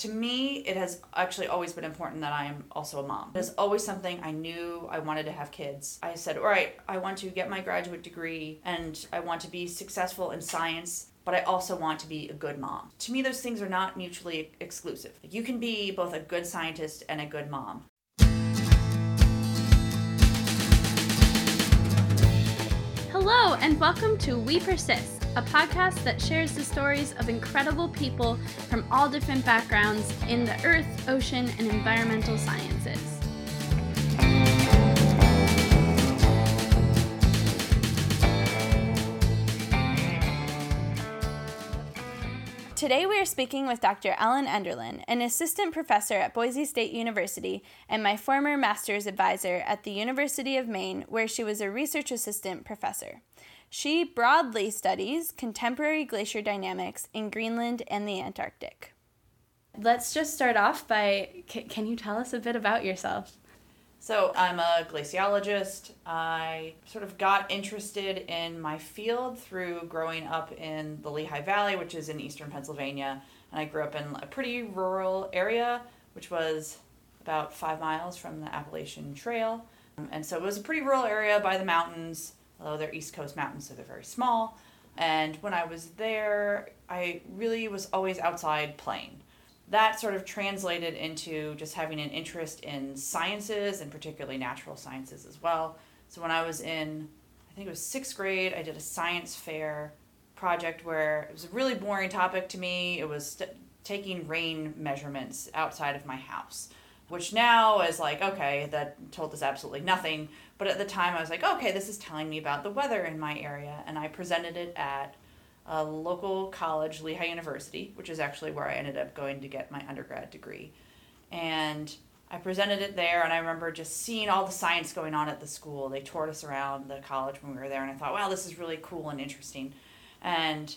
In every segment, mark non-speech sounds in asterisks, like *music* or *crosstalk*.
To me, it has actually always been important that I am also a mom. It is always something I knew I wanted to have kids. I said, all right, I want to get my graduate degree and I want to be successful in science but I also want to be a good mom. To me, those things are not mutually exclusive. You can be both a good scientist and a good mom. Hello, and welcome to We Persist, a podcast that shares the stories of incredible people from all different backgrounds in the earth, ocean, and environmental sciences. Today we are speaking with Dr. Ellyn Enderlin, an assistant professor at Boise State University and my former master's advisor at the University of Maine, where she was a research assistant professor. She broadly studies contemporary glacier dynamics in Greenland and the Antarctic. Let's just start off by can you tell us a bit about yourself? So, I'm a glaciologist. I sort of got interested in my field through growing up in the Lehigh Valley, which is in eastern Pennsylvania. And I grew up in a pretty rural area, which was about five miles from the Appalachian Trail. And so it was a pretty rural area by the mountains, although they're East Coast mountains, so they're very small. And when I was there, I really was always outside playing that sort of translated into just having an interest in sciences and particularly natural sciences as well. So when I was in, I think it was sixth grade, I did a science fair project where it was a really boring topic to me. It was st- taking rain measurements outside of my house, which now is like, okay, that told us absolutely nothing. But at the time, I was like, okay, this is telling me about the weather in my area. And I presented it at a local college, Lehigh University, which is actually where I ended up going to get my undergrad degree. And I presented it there, and I remember just seeing all the science going on at the school. They toured us around the college when we were there, and I thought, wow, this is really cool and interesting. And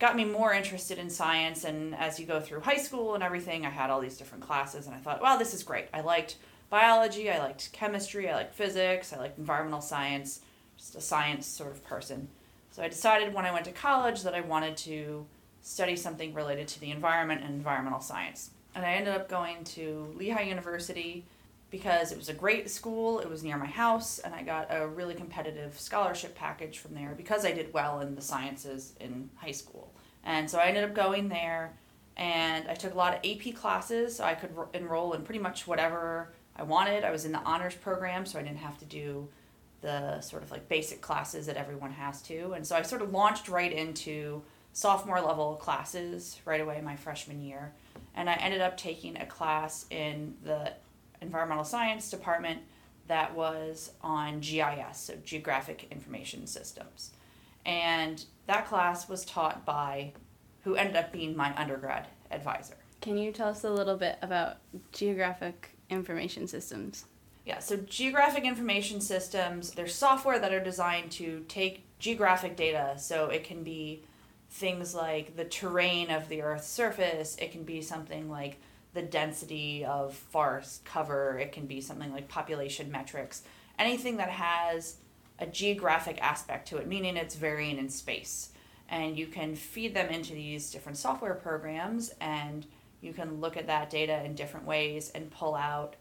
got me more interested in science. And as you go through high school and everything, I had all these different classes, and I thought, wow, this is great. I liked biology, I liked chemistry, I liked physics, I liked environmental science, just a science sort of person. So I decided when I went to college that I wanted to study something related to the environment and environmental science. And I ended up going to Lehigh University because it was a great school, it was near my house, and I got a really competitive scholarship package from there because I did well in the sciences in high school. And so I ended up going there and I took a lot of AP classes so I could enroll in pretty much whatever I wanted. I was in the honors program, so I didn't have to do the sort of like basic classes that everyone has to. And so I sort of launched right into sophomore level classes right away my freshman year. And I ended up taking a class in the environmental science department that was on GIS, so Geographic Information Systems. And that class was taught by who ended up being my undergrad advisor. Can you tell us a little bit about Geographic Information Systems? Yeah, so geographic information systems, they're software that are designed to take geographic data. So it can be things like the terrain of the Earth's surface, it can be something like the density of forest cover, it can be something like population metrics, anything that has a geographic aspect to it, meaning it's varying in space. And you can feed them into these different software programs and you can look at that data in different ways and pull out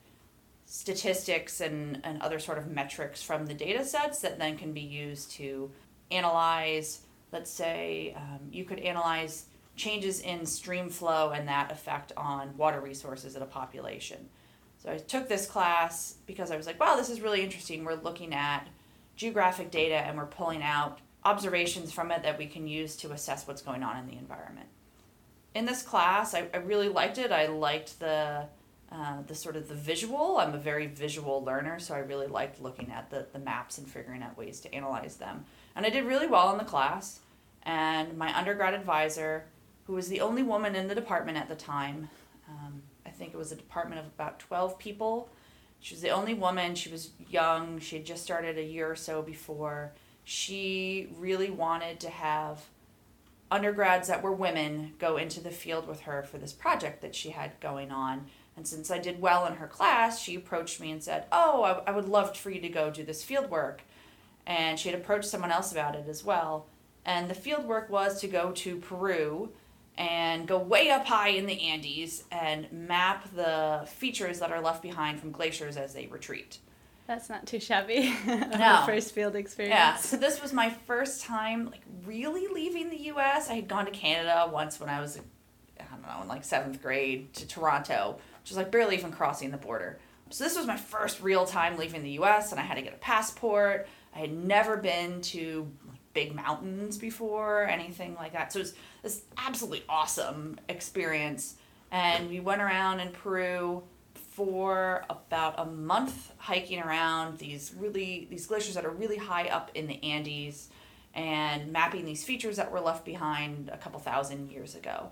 statistics and, and other sort of metrics from the data sets that then can be used to analyze, let's say, um, you could analyze changes in stream flow and that effect on water resources in a population. So I took this class because I was like, wow, this is really interesting. We're looking at geographic data and we're pulling out observations from it that we can use to assess what's going on in the environment. In this class, I, I really liked it. I liked the uh, the sort of the visual. I'm a very visual learner, so I really liked looking at the, the maps and figuring out ways to analyze them. And I did really well in the class. And my undergrad advisor, who was the only woman in the department at the time, um, I think it was a department of about 12 people. She was the only woman. She was young. She had just started a year or so before. She really wanted to have undergrads that were women go into the field with her for this project that she had going on and since I did well in her class, she approached me and said, Oh, I, I would love for you to go do this field work. And she had approached someone else about it as well. And the field work was to go to Peru and go way up high in the Andes and map the features that are left behind from glaciers as they retreat. That's not too shabby. *laughs* No. first field experience. Yeah, so this was my first time like really leaving the US. I had gone to Canada once when I was I don't know, in like 7th grade to Toronto, which was like barely even crossing the border. So this was my first real time leaving the US and I had to get a passport. I had never been to big mountains before, anything like that. So it was this absolutely awesome experience. And we went around in Peru for about a month hiking around these really these glaciers that are really high up in the Andes and mapping these features that were left behind a couple thousand years ago.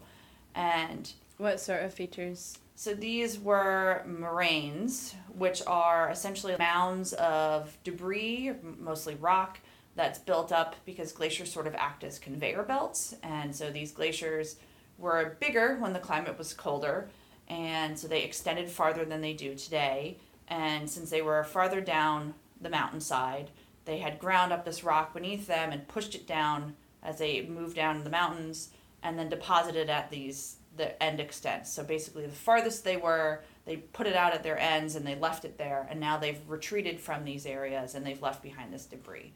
And What sort of features? so these were moraines, which are essentially mounds of debris, mostly rock, that's built up because glaciers sort of act as conveyor belts. And so these glaciers were bigger when the climate was colder, and so they extended farther than they do today. And since they were farther down the mountainside, they had ground up this rock beneath them and pushed it down as they moved down the mountains and then deposited at these the end extents. So basically, the farthest they were, they put it out at their ends and they left it there. And now they've retreated from these areas and they've left behind this debris.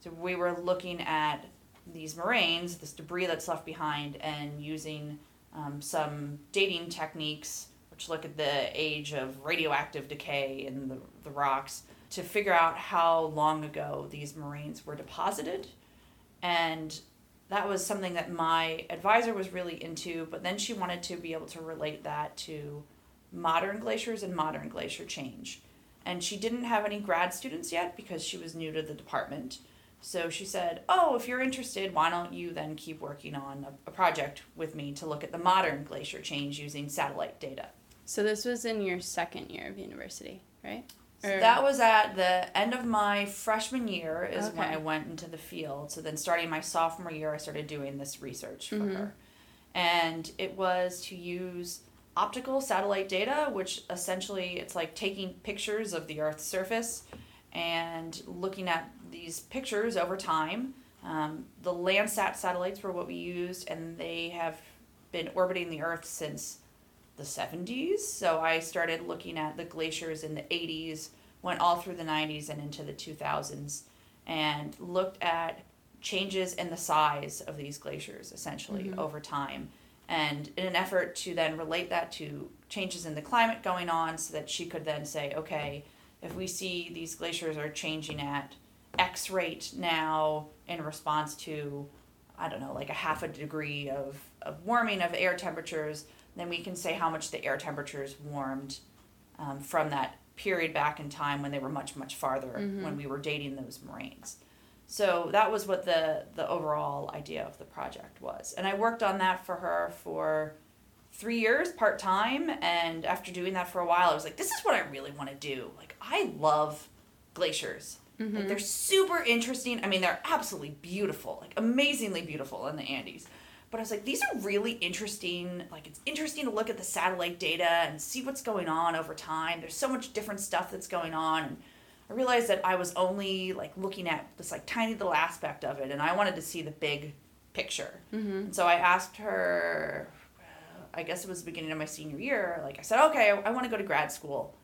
So we were looking at these moraines, this debris that's left behind, and using um, some dating techniques, which look at the age of radioactive decay in the, the rocks, to figure out how long ago these moraines were deposited. And that was something that my advisor was really into, but then she wanted to be able to relate that to modern glaciers and modern glacier change. And she didn't have any grad students yet because she was new to the department. So she said, Oh, if you're interested, why don't you then keep working on a, a project with me to look at the modern glacier change using satellite data? So this was in your second year of university, right? So that was at the end of my freshman year is when I went into the field. So then starting my sophomore year I started doing this research for Mhm. her. And it was to use optical satellite data, which essentially it's like taking pictures of the earth's surface and looking at these pictures over time. Um, the Landsat satellites were what we used and they have been orbiting the earth since the 70s. So I started looking at the glaciers in the 80s, went all through the 90s and into the 2000s, and looked at changes in the size of these glaciers essentially Mhm. over time. And in an effort to then relate that to changes in the climate going on, so that she could then say, okay, if we see these glaciers are changing at X rate now in response to, I don't know, like a half a degree of, of warming of air temperatures, then we can say how much the air temperatures warmed um, from that period back in time when they were much, much farther Mhm. when we were dating those moraines. So that was what the, the overall idea of the project was. And I worked on that for her for three years part time. And after doing that for a while, I was like, this is what I really want to do. Like, I love glaciers. Like, Mhm. they're super interesting. I mean, they're absolutely beautiful, like amazingly beautiful in the Andes. But I was like, these are really interesting. Like, it's interesting to look at the satellite data and see what's going on over time. There's so much different stuff that's going on. And I realized that I was only like looking at this like tiny little aspect of it, and I wanted to see the big picture. Mhm. And so I asked her, uh, I guess it was the beginning of my senior year, like I said, okay, I, I want to go to grad school.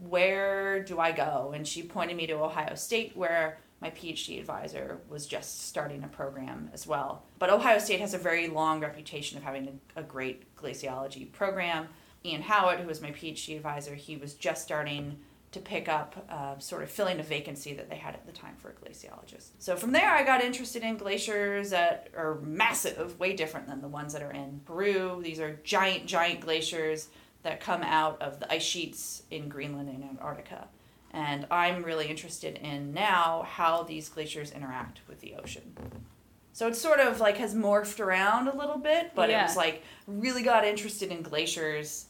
Where do I go? And she pointed me to Ohio State, where my PhD advisor was just starting a program as well. But Ohio State has a very long reputation of having a, a great glaciology program. Ian Howat, who was my PhD advisor, he was just starting to pick up, uh, sort of filling a vacancy that they had at the time for a glaciologist. So from there, I got interested in glaciers that are massive, way different than the ones that are in Peru. These are giant, giant glaciers that come out of the ice sheets in Greenland and Antarctica. And I'm really interested in now how these glaciers interact with the ocean. So it sort of like has morphed around a little bit, but it was like really got interested in glaciers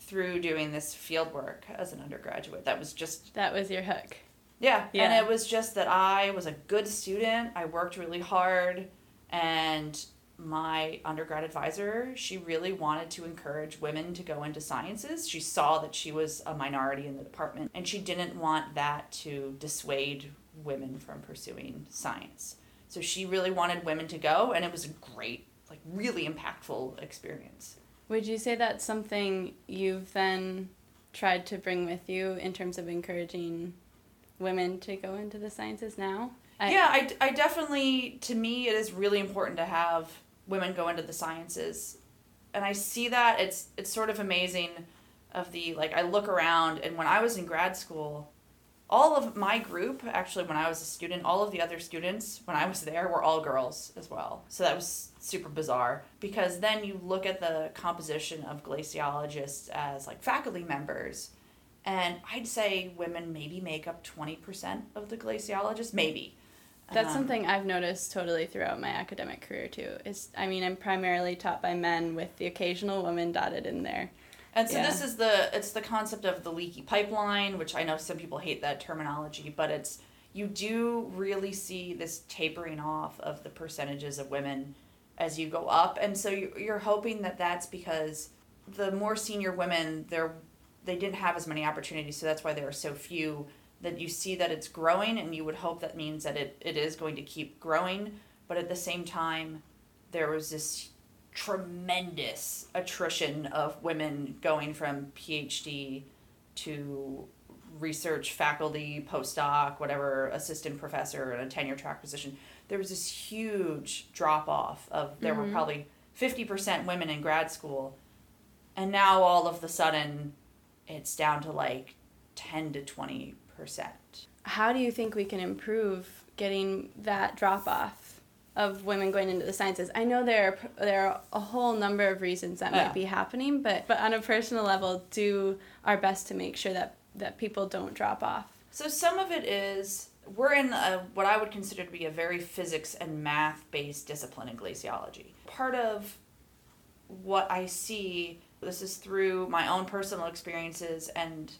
through doing this field work as an undergraduate. That was just That was your hook. yeah. Yeah. And it was just that I was a good student. I worked really hard and my undergrad advisor, she really wanted to encourage women to go into sciences. She saw that she was a minority in the department and she didn't want that to dissuade women from pursuing science. So she really wanted women to go and it was a great like really impactful experience. Would you say that's something you've then tried to bring with you in terms of encouraging women to go into the sciences now? I, yeah, I, I definitely, to me, it is really important to have women go into the sciences. And I see that it's it's sort of amazing of the like I look around and when I was in grad school, all of my group actually when i was a student all of the other students when i was there were all girls as well so that was super bizarre because then you look at the composition of glaciologists as like faculty members and i'd say women maybe make up 20% of the glaciologists maybe that's um, something I've noticed totally throughout my academic career too. Is I mean, I'm primarily taught by men with the occasional woman dotted in there. And so yeah. this is the it's the concept of the leaky pipeline, which I know some people hate that terminology, but it's you do really see this tapering off of the percentages of women as you go up, and so you're hoping that that's because the more senior women they're they didn't have as many opportunities, so that's why there are so few. That you see that it's growing, and you would hope that means that it, it is going to keep growing, but at the same time, there was this tremendous attrition of women going from PhD to research faculty, postdoc, whatever, assistant professor, and a tenure track position. There was this huge drop off of there mm-hmm. were probably 50% women in grad school. And now all of the sudden it's down to like 10 to 20%. How do you think we can improve getting that drop off? of women going into the sciences. I know there are, there are a whole number of reasons that yeah. might be happening, but but on a personal level, do our best to make sure that that people don't drop off. So some of it is we're in a, what I would consider to be a very physics and math based discipline in glaciology. Part of what I see this is through my own personal experiences and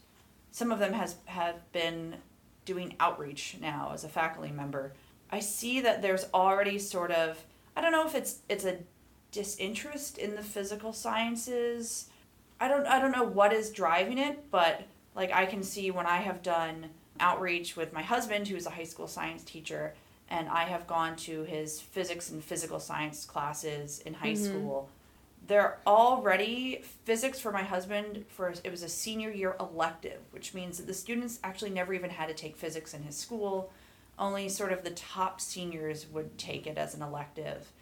some of them has have been doing outreach now as a faculty member I see that there's already sort of I don't know if it's it's a disinterest in the physical sciences. I don't I don't know what is driving it, but like I can see when I have done outreach with my husband who is a high school science teacher and I have gone to his physics and physical science classes in high mm-hmm. school. They're already physics for my husband for it was a senior year elective, which means that the students actually never even had to take physics in his school only sort of the top seniors would take it as an elective.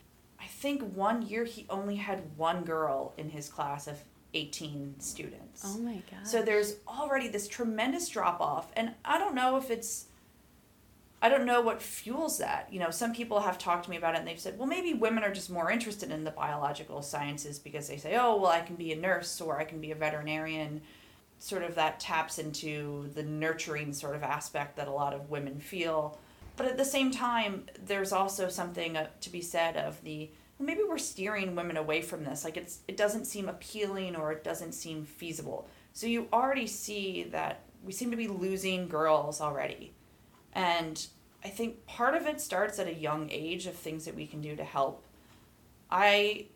I think one year he only had one girl in his class of 18 students. Oh my god. So there's already this tremendous drop off and I don't know if it's I don't know what fuels that. You know, some people have talked to me about it and they've said, well, maybe women are just more interested in the biological sciences because they say, oh, well, I can be a nurse or I can be a veterinarian. Sort of that taps into the nurturing sort of aspect that a lot of women feel. But at the same time, there's also something uh, to be said of the well, maybe we're steering women away from this. Like it's it doesn't seem appealing or it doesn't seem feasible. So you already see that we seem to be losing girls already. And I think part of it starts at a young age of things that we can do to help. I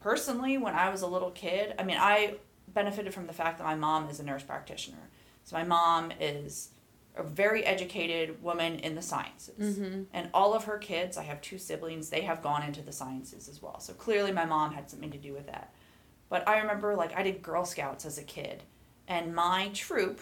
personally, when I was a little kid, I mean, I benefited from the fact that my mom is a nurse practitioner. So my mom is a very educated woman in the sciences. Mm-hmm. And all of her kids, I have two siblings, they have gone into the sciences as well. So clearly my mom had something to do with that. But I remember like I did Girl Scouts as a kid. And my troop,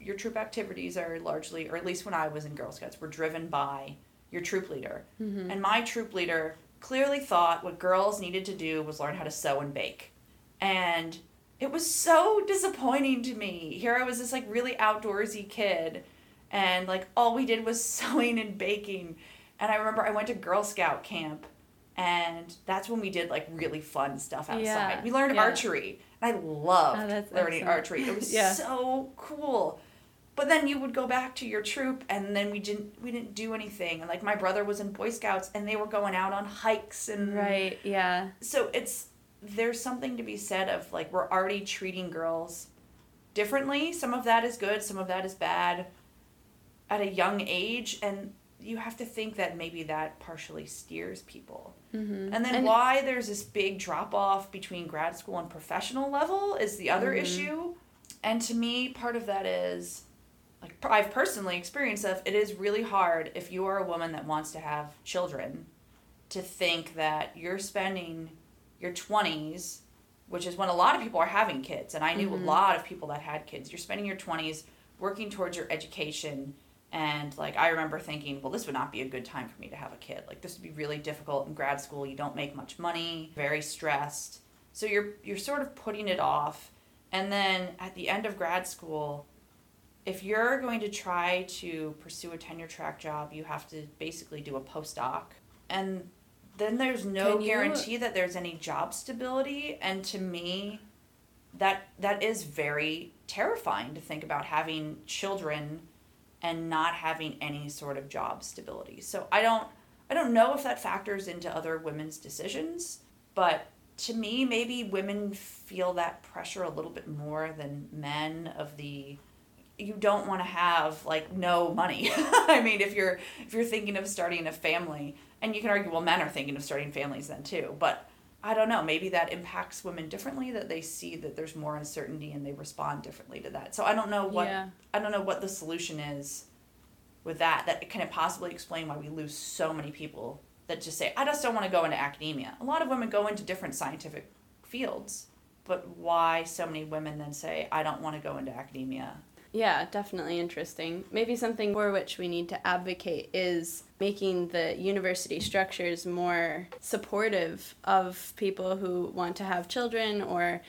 your troop activities are largely, or at least when I was in Girl Scouts, were driven by your troop leader. Mm-hmm. And my troop leader clearly thought what girls needed to do was learn how to sew and bake. And it was so disappointing to me. Here I was this like really outdoorsy kid and like all we did was *laughs* sewing and baking. And I remember I went to Girl Scout camp and that's when we did like really fun stuff outside. Yeah, we learned yeah. archery. And I loved oh, learning excellent. archery. It was *laughs* yeah. so cool. But then you would go back to your troop and then we didn't we didn't do anything. And like my brother was in Boy Scouts and they were going out on hikes and Right, yeah. So it's there's something to be said of like we're already treating girls differently. Some of that is good, some of that is bad at a young age and you have to think that maybe that partially steers people. Mm-hmm. And then and why there's this big drop off between grad school and professional level is the other mm-hmm. issue. And to me, part of that is like I've personally experienced of it is really hard if you are a woman that wants to have children to think that you're spending your 20s, which is when a lot of people are having kids, and I knew Mhm. a lot of people that had kids. You're spending your 20s working towards your education. And like I remember thinking, well, this would not be a good time for me to have a kid. Like this would be really difficult in grad school. You don't make much money, very stressed. So you're you're sort of putting it off. And then at the end of grad school, if you're going to try to pursue a tenure track job, you have to basically do a postdoc. And then there's no Can you- guarantee that there's any job stability. And to me, that that is very terrifying to think about having children and not having any sort of job stability. So I don't I don't know if that factors into other women's decisions, but to me maybe women feel that pressure a little bit more than men of the you don't want to have like no money. *laughs* I mean, if you're if you're thinking of starting a family, and you can argue, well, men are thinking of starting families then too. But I don't know. Maybe that impacts women differently. That they see that there's more uncertainty and they respond differently to that. So I don't know what yeah. I don't know what the solution is with that. That can it possibly explain why we lose so many people that just say, I just don't want to go into academia. A lot of women go into different scientific fields, but why so many women then say, I don't want to go into academia? Yeah, definitely interesting. Maybe something for which we need to advocate is making the university structures more supportive of people who want to have children or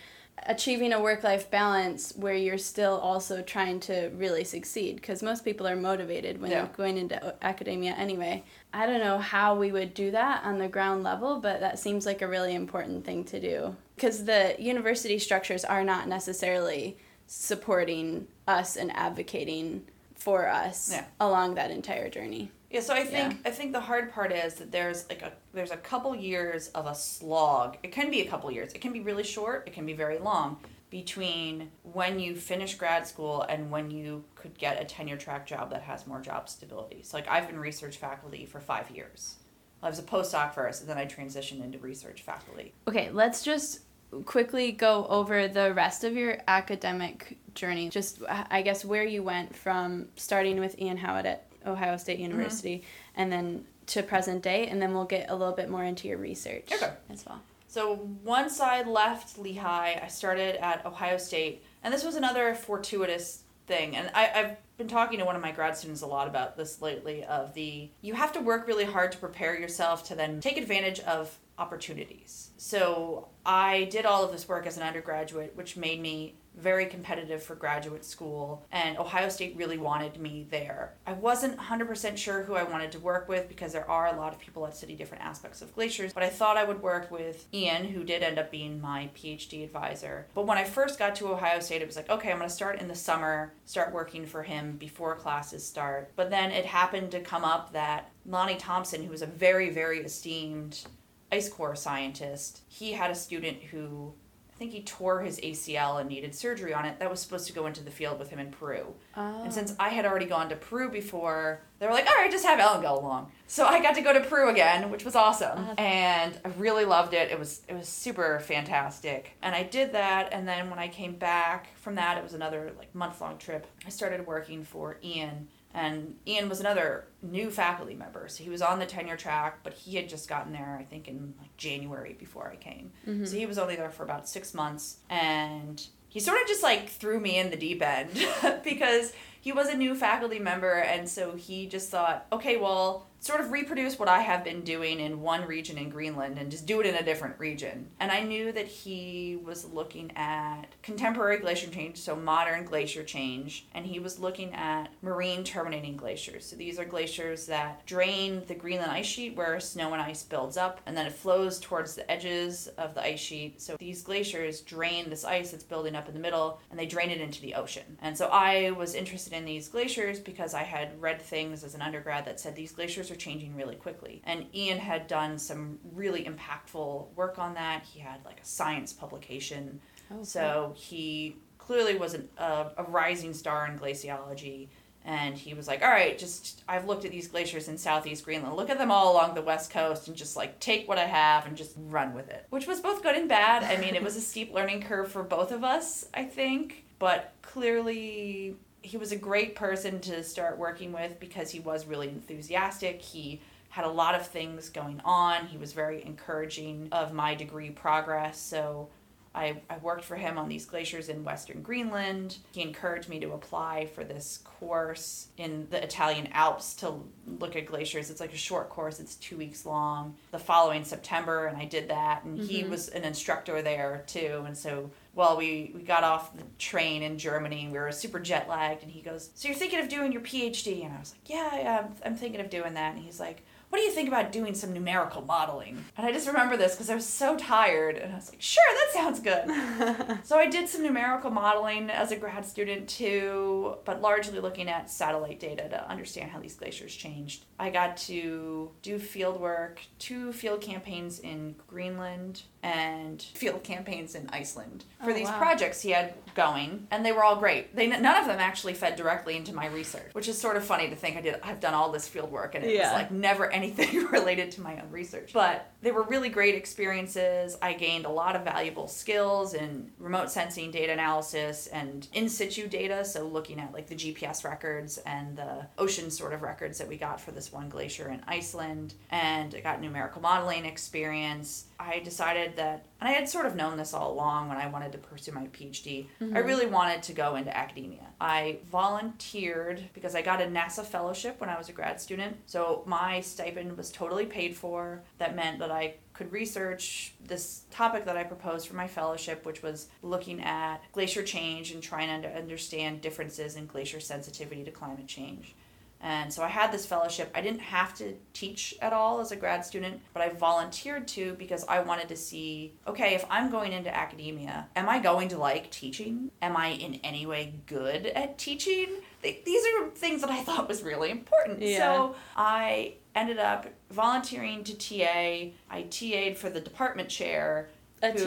achieving a work life balance where you're still also trying to really succeed because most people are motivated when Yeah. they're going into academia anyway. I don't know how we would do that on the ground level, but that seems like a really important thing to do because the university structures are not necessarily supporting us and advocating for us Yeah. along that entire journey. Yeah, so I think I think the hard part is that there's like a there's a couple years of a slog. It can be a couple years. It can be really short. It can be very long between when you finish grad school and when you could get a tenure track job that has more job stability. So like I've been research faculty for five years. I was a postdoc first, and then I transitioned into research faculty. Okay, let's just quickly go over the rest of your academic journey. Just, I guess, where you went from starting with Ian Howat at Ohio State mm-hmm. University and then to present day, and then we'll get a little bit more into your research Okay. as well. So once I left Lehigh, I started at Ohio State, and this was another fortuitous thing. And I, I've been talking to one of my grad students a lot about this lately. Of the you have to work really hard to prepare yourself to then take advantage of opportunities. So I did all of this work as an undergraduate, which made me very competitive for graduate school, and Ohio State really wanted me there. I wasn't 100% sure who I wanted to work with because there are a lot of people that study different aspects of glaciers, but I thought I would work with Ian, who did end up being my PhD advisor. But when I first got to Ohio State, it was like, okay, I'm going to start in the summer, start working for him before classes start. But then it happened to come up that Lonnie Thompson, who was a very, very esteemed ice core scientist, he had a student who I think he tore his ACL and needed surgery on it. That was supposed to go into the field with him in Peru. Oh. And since I had already gone to Peru before, they were like, all right, just have Ellyn go along. So I got to go to Peru again, which was awesome. Uh-huh. And I really loved it. It was it was super fantastic. And I did that and then when I came back from that, it was another like month long trip. I started working for Ian and Ian was another new faculty member. So he was on the tenure track, but he had just gotten there, I think, in like January before I came. Mhm. So he was only there for about six months. And he sort of just like threw me in the deep end *laughs* because he was a new faculty member. And so he just thought, okay, well, sort of reproduce what I have been doing in one region in Greenland and just do it in a different region. And I knew that he was looking at contemporary glacier change, so modern glacier change, and he was looking at marine terminating glaciers. So these are glaciers that drain the Greenland ice sheet where snow and ice builds up and then it flows towards the edges of the ice sheet. So these glaciers drain this ice that's building up in the middle and they drain it into the ocean. And so I was interested in these glaciers because I had read things as an undergrad that said these glaciers are changing really quickly. And Ian had done some really impactful work on that. He had like a science publication. Oh, So he clearly was an, a, a rising star in glaciology. And he was like, all right, just, I've looked at these glaciers in southeast Greenland. Look at them all along the west coast and just like take what I have and just run with it. Which was both good and bad. I mean, it was a steep learning curve for both of us, I think. But clearly, he was a great person to start working with because he was really enthusiastic. He had a lot of things going on. He was very encouraging of my degree progress. So I, I worked for him on these glaciers in western Greenland. He encouraged me to apply for this course in the Italian Alps to look at glaciers. It's like a short course, it's two weeks long. The following September, and I did that. And mm-hmm. he was an instructor there too. And so well, we, we got off the train in Germany and we were super jet lagged. And he goes, So you're thinking of doing your PhD? And I was like, Yeah, yeah I'm, I'm thinking of doing that. And he's like, what do you think about doing some numerical modeling? And I just remember this because I was so tired and I was like, sure, that sounds good. *laughs* so I did some numerical modeling as a grad student too, but largely looking at satellite data to understand how these glaciers changed. I got to do field work, two field campaigns in Greenland and field campaigns in Iceland for oh, these wow. projects he had going, and they were all great. They none of them actually fed directly into my research, which is sort of funny to think I did. I've done all this field work, and it yeah. was like never *laughs* anything related to my own research. But they were really great experiences. I gained a lot of valuable skills in remote sensing, data analysis, and in situ data. So looking at like the GPS records and the ocean sort of records that we got for this one glacier in Iceland, and I got numerical modeling experience. I decided decided that, and I had sort of known this all along when I wanted to pursue my PhD, mm-hmm. I really wanted to go into academia. I volunteered because I got a NASA fellowship when I was a grad student. So my stipend was totally paid for. That meant that I could research this topic that I proposed for my fellowship, which was looking at glacier change and trying to understand differences in glacier sensitivity to climate change. And so I had this fellowship. I didn't have to teach at all as a grad student, but I volunteered to because I wanted to see okay, if I'm going into academia, am I going to like teaching? Am I in any way good at teaching? These are things that I *laughs* thought was really important. Yeah. So I ended up volunteering to TA. I TA'd for the department chair. A TA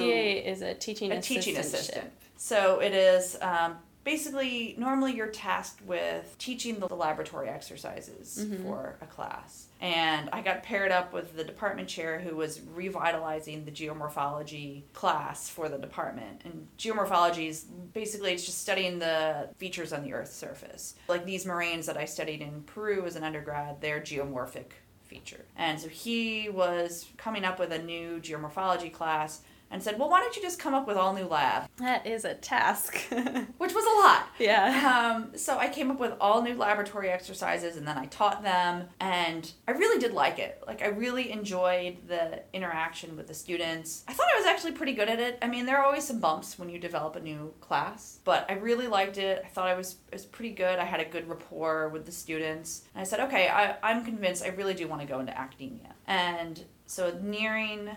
is a teaching a teaching assistant. So it is um, basically normally you're tasked with teaching the laboratory exercises mm-hmm. for a class. And i got paired up with the department chair who was revitalizing the geomorphology class for the department. And geomorphology is basically it's just studying the features on the earth's surface. Like these moraines that i studied in peru as an undergrad they're geomorphic feature. And so he was coming up with a new geomorphology class and said, Well, why don't you just come up with all new lab? That is a task. *laughs* Which was a lot. Yeah. Um, so I came up with all new laboratory exercises and then I taught them. And I really did like it. Like, I really enjoyed the interaction with the students. I thought I was actually pretty good at it. I mean, there are always some bumps when you develop a new class, but I really liked it. I thought I was, it was pretty good. I had a good rapport with the students. And I said, Okay, I, I'm convinced I really do want to go into academia. And so nearing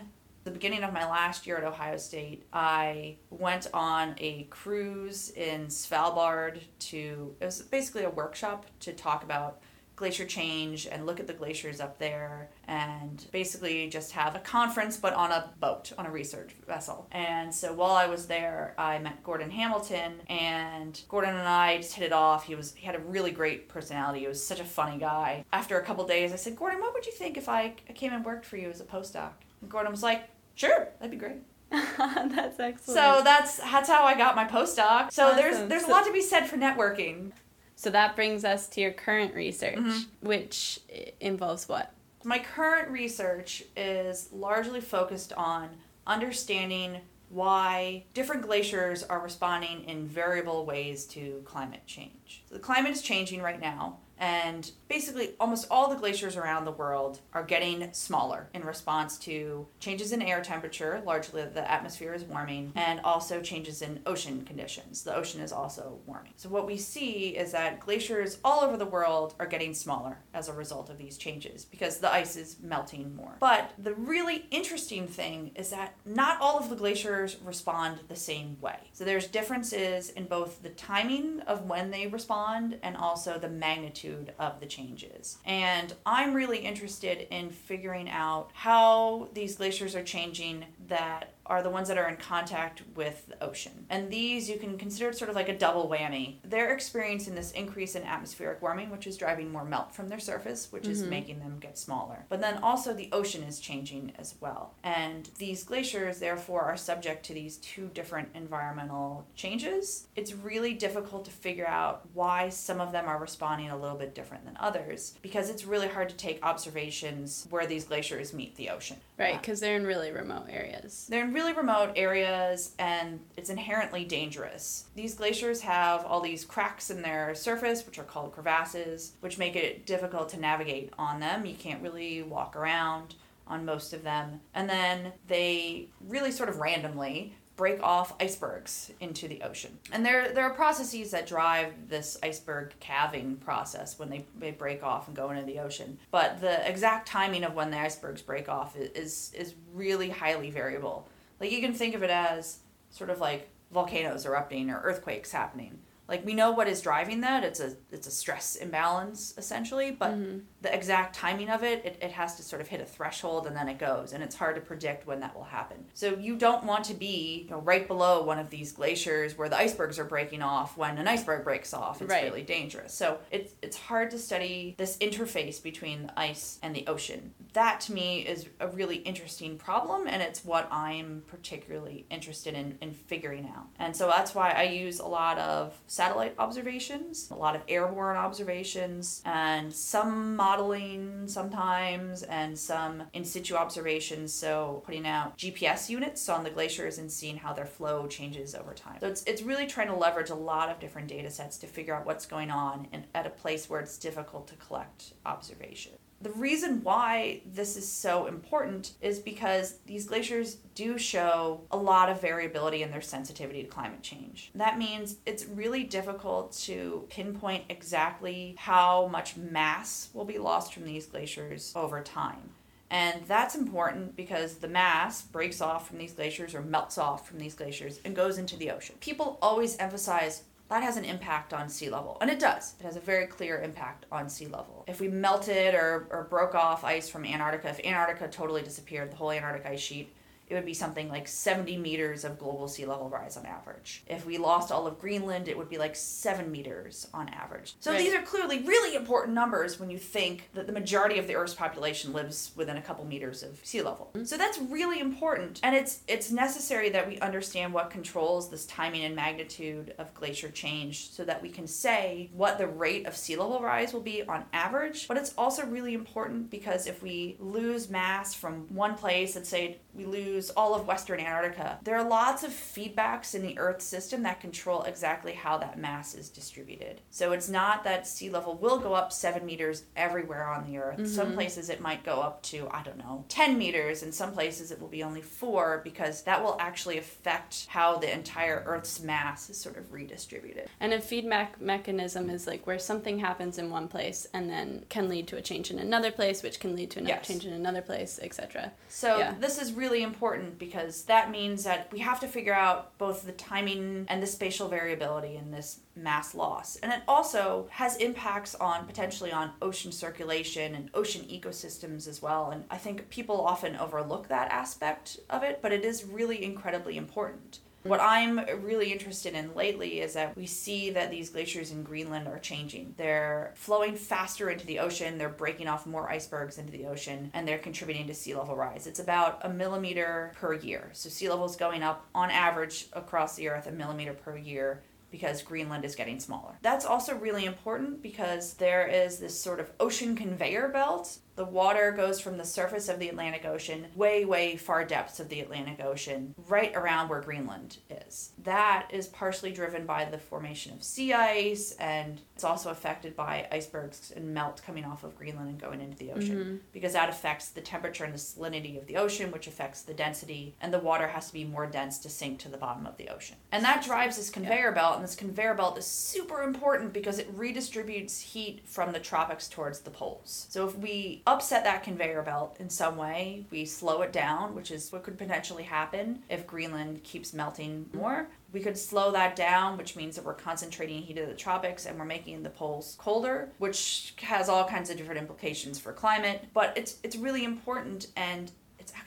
the beginning of my last year at Ohio State, I went on a cruise in Svalbard to, it was basically a workshop to talk about glacier change and look at the glaciers up there and basically just have a conference but on a boat on a research vessel. And so while i was there i met gordon hamilton and gordon and i just hit it off. He was he had a really great personality. He was such a funny guy. After a couple days i said gordon what would you think if i came and worked for you as a postdoc? And gordon was like Sure, that'd be great. *laughs* that's excellent. So that's that's how I got my postdoc. So awesome. there's there's a lot to be said for networking. So that brings us to your current research, mm-hmm. which involves what? My current research is largely focused on understanding why different glaciers are responding in variable ways to climate change. So the climate is changing right now, and basically almost all the glaciers around the world are getting smaller in response to changes in air temperature. Largely the atmosphere is warming and also changes in ocean conditions. The ocean is also warming. So what we see is that glaciers all over the world are getting smaller as a result of these changes because the ice is melting more. But the really interesting thing is that not all of the glaciers respond the same way. So there's differences in both the timing of when they respond and also the magnitude of the changes. And I'm really interested in figuring out how these glaciers are changing that are the ones that are in contact with the ocean. And these you can consider sort of like a double whammy. They're experiencing this increase in atmospheric warming, which is driving more melt from their surface, which mm-hmm. is making them get smaller. But then also the ocean is changing as well. And these glaciers, therefore, are subject to these two different environmental changes. It's really difficult to figure out why some of them are responding a little bit different than others because it's really hard to take observations where these glaciers meet the ocean. Right, because they're in really remote areas. They're in really remote areas and it's inherently dangerous. These glaciers have all these cracks in their surface, which are called crevasses, which make it difficult to navigate on them. You can't really walk around on most of them. And then they really sort of randomly break off icebergs into the ocean. And there there are processes that drive this iceberg calving process when they, they break off and go into the ocean. But the exact timing of when the icebergs break off is is really highly variable. Like you can think of it as sort of like volcanoes erupting or earthquakes happening like we know what is driving that it's a it's a stress imbalance essentially but mm-hmm. The exact timing of it, it it has to sort of hit a threshold and then it goes and it's hard to predict when that will happen. So you don't want to be you know, right below one of these glaciers where the icebergs are breaking off when an iceberg breaks off. It's right. really dangerous. So it's it's hard to study this interface between the ice and the ocean. That to me is a really interesting problem and it's what i'm particularly interested in in figuring out. And so that's why i use a lot of satellite observations, a lot of airborne observations, and some modeling sometimes, and some in situ observations. So putting out GPS units on the glaciers and seeing how their flow changes over time. So it's, it's really trying to leverage a lot of different data sets to figure out what's going on at a place where it's difficult to collect observation the reason why this is so important is because these glaciers do show a lot of variability in their sensitivity to climate change. That means it's really difficult to pinpoint exactly how much mass will be lost from these glaciers over time. And that's important because the mass breaks off from these glaciers or melts off from these glaciers and goes into the ocean. People always emphasize that has an impact on sea level. And it does. It has a very clear impact on sea level. If we melted or, or broke off ice from Antarctica, if Antarctica totally disappeared, the whole Antarctic ice sheet, it would be something like 70 meters of global sea level rise on average. If we lost all of Greenland, it would be like 7 meters on average. So right. these are clearly really important numbers when you think that the majority of the Earth's population lives within a couple meters of sea level. Mm-hmm. So that's really important and it's it's necessary that we understand what controls this timing and magnitude of glacier change so that we can say what the rate of sea level rise will be on average. But it's also really important because if we lose mass from one place, let's say we lose all of Western Antarctica. There are lots of feedbacks in the Earth system that control exactly how that mass is distributed. So it's not that sea level will go up seven meters everywhere on the Earth. Mm-hmm. Some places it might go up to, I don't know, 10 meters, and some places it will be only four because that will actually affect how the entire Earth's mass is sort of redistributed. And a feedback mechanism is like where something happens in one place and then can lead to a change in another place, which can lead to another yes. change in another place, etc. So yeah. this is really really important because that means that we have to figure out both the timing and the spatial variability in this mass loss. And it also has impacts on potentially on ocean circulation and ocean ecosystems as well. And I think people often overlook that aspect of it, but it is really incredibly important. What I'm really interested in lately is that we see that these glaciers in Greenland are changing. They're flowing faster into the ocean, they're breaking off more icebergs into the ocean, and they're contributing to sea level rise. It's about a millimeter per year. So sea level is going up on average across the earth a millimeter per year because Greenland is getting smaller. That's also really important because there is this sort of ocean conveyor belt the water goes from the surface of the Atlantic Ocean, way, way far depths of the Atlantic Ocean, right around where Greenland is. That is partially driven by the formation of sea ice, and it's also affected by icebergs and melt coming off of Greenland and going into the ocean, mm-hmm. because that affects the temperature and the salinity of the ocean, which affects the density, and the water has to be more dense to sink to the bottom of the ocean. And that drives this conveyor yeah. belt, and this conveyor belt is super important because it redistributes heat from the tropics towards the poles. So if we upset that conveyor belt in some way. We slow it down, which is what could potentially happen if Greenland keeps melting more. We could slow that down, which means that we're concentrating heat of the tropics and we're making the poles colder, which has all kinds of different implications for climate. But it's it's really important and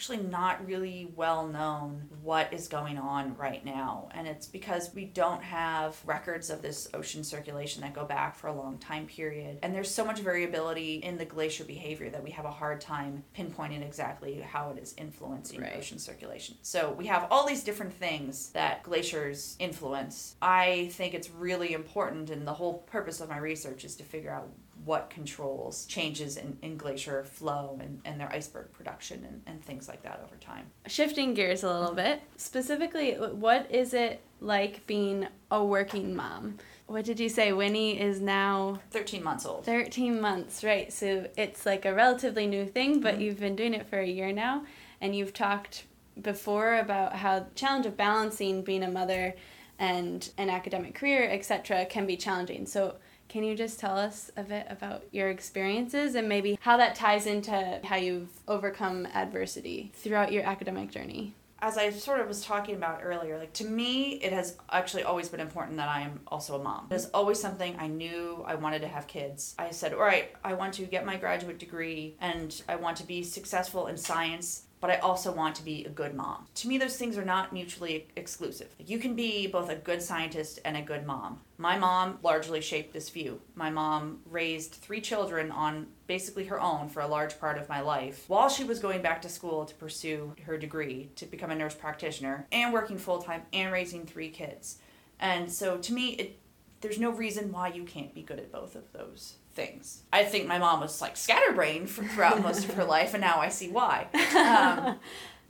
actually not really well known what is going on right now. And it's because we don't have records of this ocean circulation that go back for a long time period. And there's so much variability in the glacier behavior that we have a hard time pinpointing exactly how it is influencing Right. ocean circulation. So we have all these different things that glaciers influence. I think it's really important, and the whole purpose of my research is to figure out what controls changes in, in glacier flow and, and their iceberg production and, and things like that over time. Shifting gears a little bit, specifically, what is it like being a working mom? What did you say? Winnie is now 13 months old. 13 months, right? So it's like a relatively new thing, but Mhm. you've been doing it for a year now, and you've talked before about how the challenge of balancing being a mother and an academic career, etc., can be challenging. So can you just tell us a bit about your experiences and maybe how that ties into how you've overcome adversity throughout your academic journey? as I sort of was talking about earlier, like to me, it has actually always been important that I am also a mom. It is always something I knew I wanted to have kids. I said, all right, I want to get my graduate degree and I want to be successful in science. But I also want to be a good mom. To me, those things are not mutually exclusive. You can be both a good scientist and a good mom. My mom largely shaped this view. My mom raised three children on basically her own for a large part of my life while she was going back to school to pursue her degree to become a nurse practitioner and working full time and raising three kids. And so to me, it, there's no reason why you can't be good at both of those things. I think my mom was like scatterbrained for, throughout most of her *laughs* life, and now I see why. Um,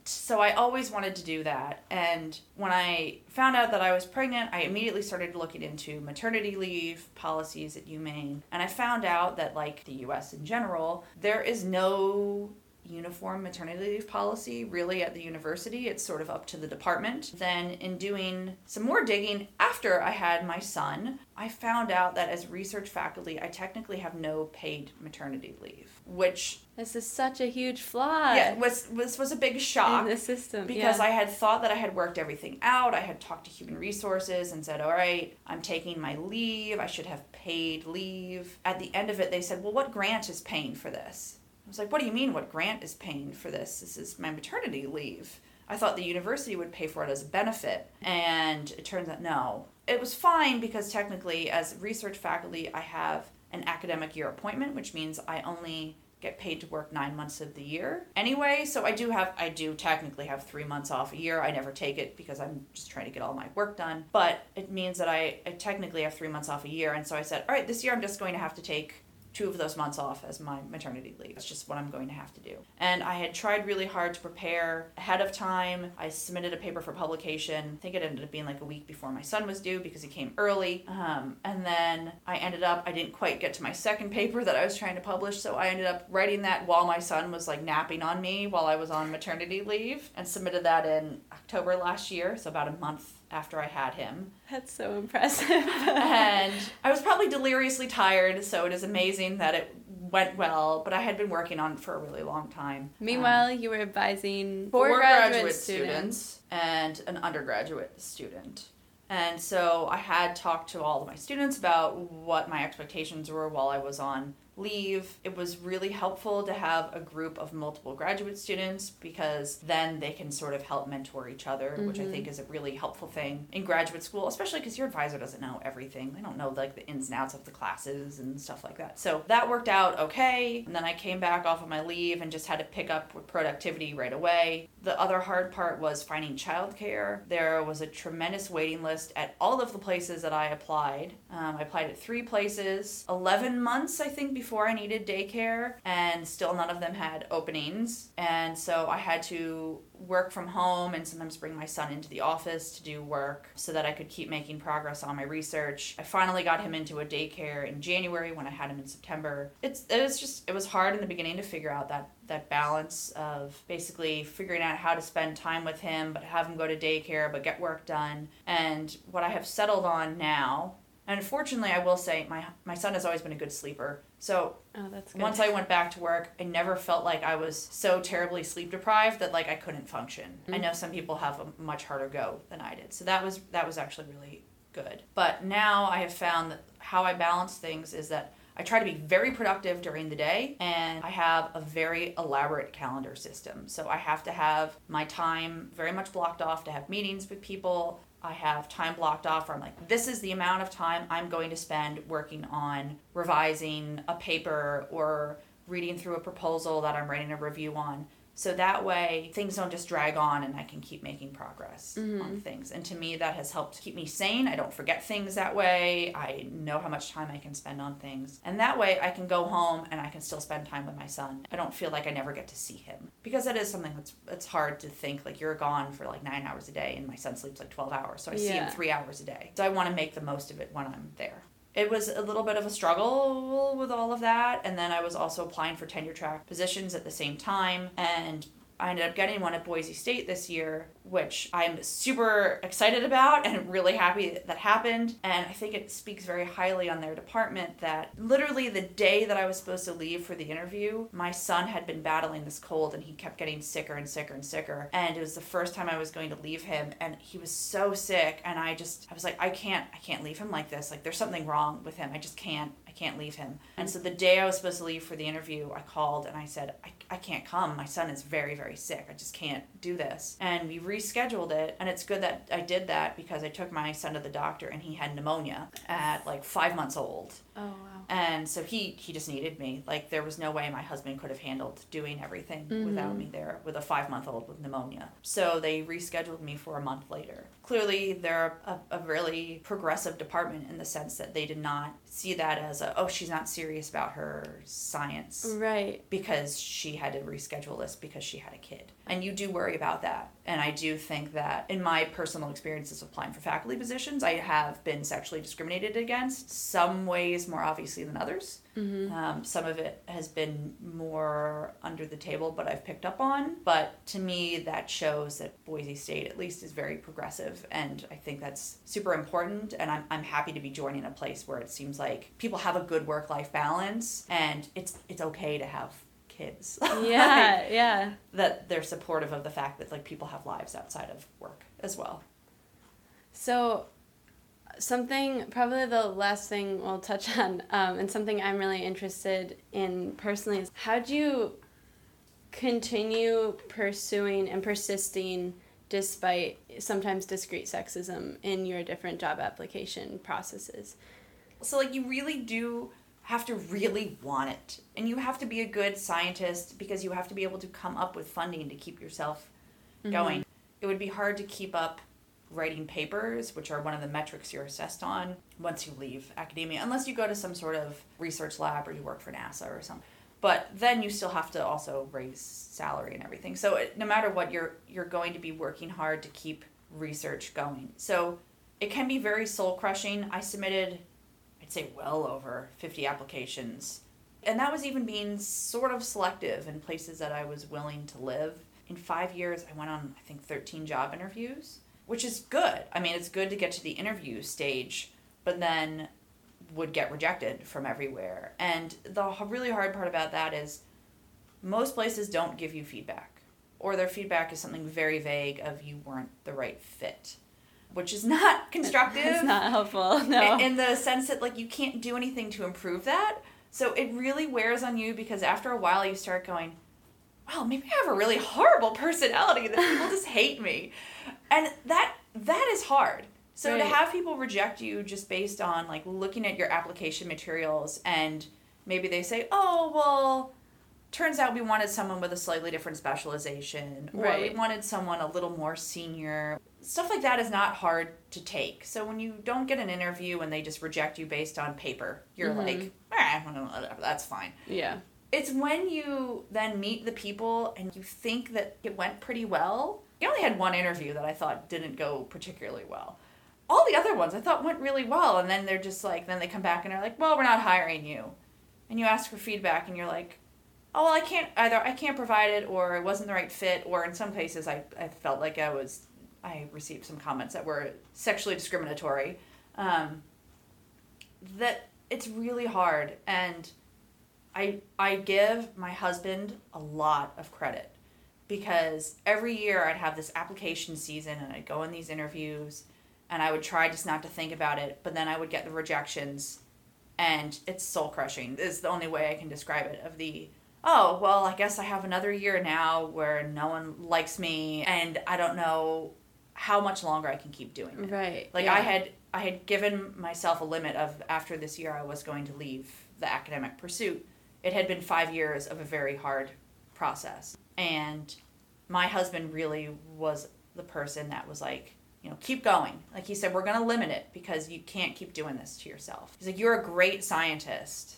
so I always wanted to do that. And when I found out that I was pregnant, I immediately started looking into maternity leave policies at UMaine. And I found out that, like the US in general, there is no uniform maternity leave policy really at the university. It's sort of up to the department. Then, in doing some more digging after I had my son, I found out that as research faculty, I technically have no paid maternity leave, which This is such a huge flaw yeah was was was a big shock in the system. because yeah. I had thought that I had worked everything out. I had talked to human resources and said, "All right, I'm taking my leave. I should have paid leave." At the end of it, they said, "Well, what grant is paying for this?" I was like, "What do you mean? What grant is paying for this? This is my maternity leave." I thought the university would pay for it as a benefit, and it turns out no. It was fine because technically, as research faculty, I have an academic year appointment, which means I only get paid to work nine months of the year anyway so i do have i do technically have three months off a year i never take it because i'm just trying to get all my work done but it means that i, I technically have three months off a year and so i said all right this year i'm just going to have to take two of those months off as my maternity leave. It's just what I'm going to have to do. And I had tried really hard to prepare ahead of time. I submitted a paper for publication. I think it ended up being like a week before my son was due because he came early. Um, and then I ended up, I didn't quite get to my second paper that I was trying to publish. So I ended up writing that while my son was like napping on me while I was on maternity leave and submitted that in October last year. So about a month after I had him That's so impressive. *laughs* and I was probably deliriously tired, so it is amazing that it went well. But I had been working on it for a really long time. Meanwhile, you were advising Um, four, four graduate, graduate students. students and an undergraduate student. And so I had talked to all of my students about what my expectations were while I was on leave. It was really helpful to have a group of multiple graduate students because then they can sort of help mentor each other, which I think is a really helpful thing in graduate school, especially because your advisor doesn't know everything. They don't know like the ins and outs of the classes and stuff like that. So that worked out okay. And then I came back off of my leave and just had to pick up with productivity right away. The other hard part was finding childcare. There was a tremendous waiting list at all of the places that I applied. Um, I applied at three places, 11 months, I think, before I needed daycare, and still none of them had openings. And so I had to work from home and sometimes bring my son into the office to do work so that I could keep making progress on my research. I finally got him into a daycare in January when I had him in September. It's it was just it was hard in the beginning to figure out that that balance of basically figuring out how to spend time with him but have him go to daycare but get work done. And what I have settled on now and unfortunately, I will say my my son has always been a good sleeper. So Oh, once I went back to work, I never felt like I was so terribly sleep deprived that like I couldn't function. I Mm. know some people have a much harder go than I did. So that was that was actually really good. But now I have found that how I balance things is that I try to be very productive during the day and I have a very elaborate calendar system. So I have to have my time very much blocked off to have meetings with people. I have time blocked off where I'm like, this is the amount of time I'm going to spend working on revising a paper or reading through a proposal that I'm writing a review on. So that way things don't just drag on and I can keep making progress mm-hmm. on things. And to me, that has helped keep me sane. I don't forget things that way. I know how much time I can spend on things. And that way I can go home and I can still spend time with my son. I don't feel like I never get to see him because that is something that's it's hard to think like you're gone for like nine hours a day and my son sleeps like 12 hours. So I yeah. see him three hours a day. So I want to make the most of it when I'm there it was a little bit of a struggle with all of that. And then I was also applying for tenure track positions at the same time. And I ended up getting one at Boise State this year, which I'm super excited about and really happy that, happened. And I think it speaks very highly on their department that literally the day that I was supposed to leave for the interview, my son had been battling this cold and he kept getting sicker and sicker and sicker. And it was the first time I was going to leave him and he was so sick and I just I was like I can't I can't leave him like this. Like there's something wrong with him. I just can't I can't leave him. And mm. so the day I was supposed to leave for the interview, I called and I said, I, I can't come. My son is very, very sick. I just can't do this. And we rescheduled it. And it's good that I did that because I took my son to the doctor and he had pneumonia at like five months old. Oh, wow. And so he, he just needed me. Like there was no way my husband could have handled doing everything mm-hmm. without me there with a five month old with pneumonia. So they rescheduled me for a month later. Clearly, they're a, a really progressive department in the sense that they did not see that as a, oh, she's not serious about her science. Right. Because she had to reschedule this because she had a kid. And you do worry about that. And I do think that in my personal experiences applying for faculty positions, I have been sexually discriminated against, some ways more obviously than others. Mm-hmm. Um, some of it has been more under the table, but I've picked up on. But to me, that shows that Boise State, at least, is very progressive. And I think that's super important. And I'm, I'm happy to be joining a place where it seems like people have a good work life balance and it's, it's okay to have kids. *laughs* Yeah, *laughs* like, yeah. That they're supportive of the fact that like people have lives outside of work as well. So something probably the last thing we'll touch *laughs* on um, and something i'm really interested in personally is how do you continue pursuing and persisting despite sometimes discrete sexism in your different job application processes so like you really do have to really want it and you have to be a good scientist because you have to be able to come up with funding to keep yourself mm-hmm. going it would be hard to keep up writing papers, which are one of the metrics you're assessed on once you leave academia, unless you go to some sort of research lab or you work for NASA or something. But then you still have to also raise salary and everything. So it, no matter what, you're you're going to be working hard to keep research going. So it can be very soul crushing. I submitted, I'd say, well over 50 applications. And that was even being sort of selective in places that I was willing to live. In five years, I went on, I think, 13 job interviews which is good. I mean, it's good to get to the interview stage, but then would get rejected from everywhere. And the really hard part about that is most places don't give you feedback, or their feedback is something very vague of you weren't the right fit. Which is not constructive. It's not helpful. No. In the sense that like you can't do anything to improve that. So it really wears on you because after a while you start going, wow, maybe I have a really horrible personality that people just hate me and that that is hard so right. to have people reject you just based on like looking at your application materials and maybe they say oh well turns out we wanted someone with a slightly different specialization or right. we wanted someone a little more senior stuff like that is not hard to take so when you don't get an interview and they just reject you based on paper you're mm-hmm. like eh, whatever that's fine yeah it's when you then meet the people and you think that it went pretty well he only had one interview that I thought didn't go particularly well. All the other ones I thought went really well, and then they're just like, then they come back and they're like, well, we're not hiring you. And you ask for feedback, and you're like, oh, well, I can't either, I can't provide it, or it wasn't the right fit, or in some cases, I, I felt like I was, I received some comments that were sexually discriminatory. Um, that it's really hard, and I, I give my husband a lot of credit because every year I'd have this application season and I'd go in these interviews and I would try just not to think about it, but then I would get the rejections and it's soul crushing is the only way i can describe it of the oh well i guess i have another year now where no one likes me and i don't know how much longer i can keep doing it. Right. like yeah. i had i had given myself a limit of after this year i was going to leave the academic pursuit. It had been five years of a very hard process. And my husband really was the person that was like you know keep going. Like he said we're going to limit it because you can't keep doing this to yourself. He's like you're a great scientist.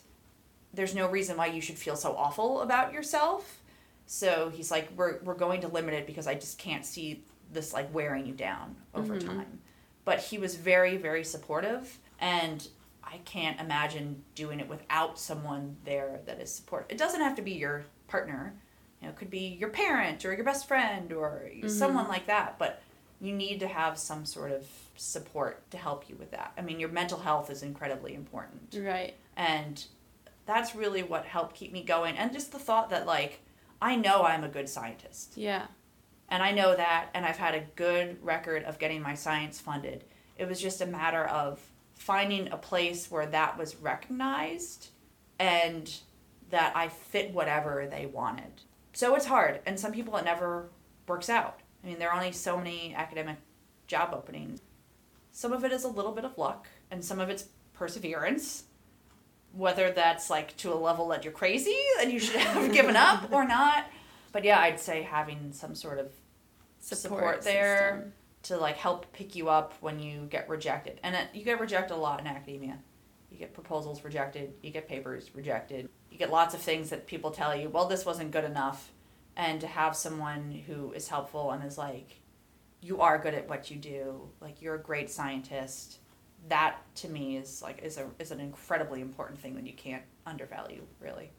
There's no reason why you should feel so awful about yourself. So he's like we're, we're going to limit it because i just can't see this like wearing you down over Mhm. time but he was very very supportive and i can't imagine doing it without someone there that is supportive it doesn't have to be your partner you know it could be your parent or your best friend or someone like that but you need to have some sort of support to help you with that i mean your mental health is incredibly important Right. and that's really what helped keep me going and just the thought that like i know i'm a good scientist Yeah. And I know that, and I've had a good record of getting my science funded. It was just a matter of finding a place where that was recognized and that I fit whatever they wanted. So it's hard, and some people it never works out. I mean, there are only so many academic job openings. Some of it is a little bit of luck, and some of it's perseverance. Whether that's like to a level that you're crazy and you should *laughs* have given up or not. But yeah, I'd say having some sort of support, there system. to like help pick you up when you get rejected. And it, you get rejected a lot in academia. You get proposals rejected, you get papers rejected, you get lots of things that people tell you, well, this wasn't good enough. And to have someone who is helpful and is like, you are good at what you do, like you're a great scientist. That to me is like is a is an incredibly important thing that you can't undervalue, really.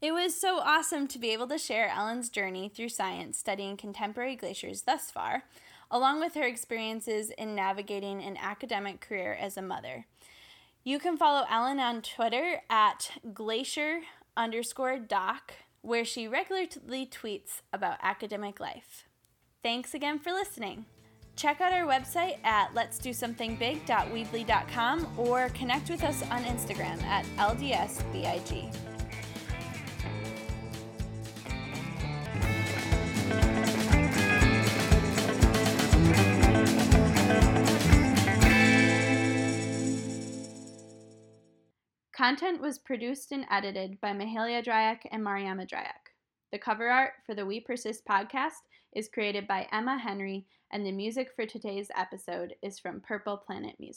It was so awesome to be able to share Ellyn's journey through science studying contemporary glaciers thus far, along with her experiences in navigating an academic career as a mother. You can follow Ellen on Twitter at glacier underscore doc, where she regularly tweets about academic life. Thanks again for listening. Check out our website at let's do something big.weebly.com or connect with us on Instagram at LDSBIG. Content was produced and edited by Mahalia Dryak and Mariama Dryak. The cover art for the We Persist podcast is created by Emma Henry, and the music for today's episode is from Purple Planet Music.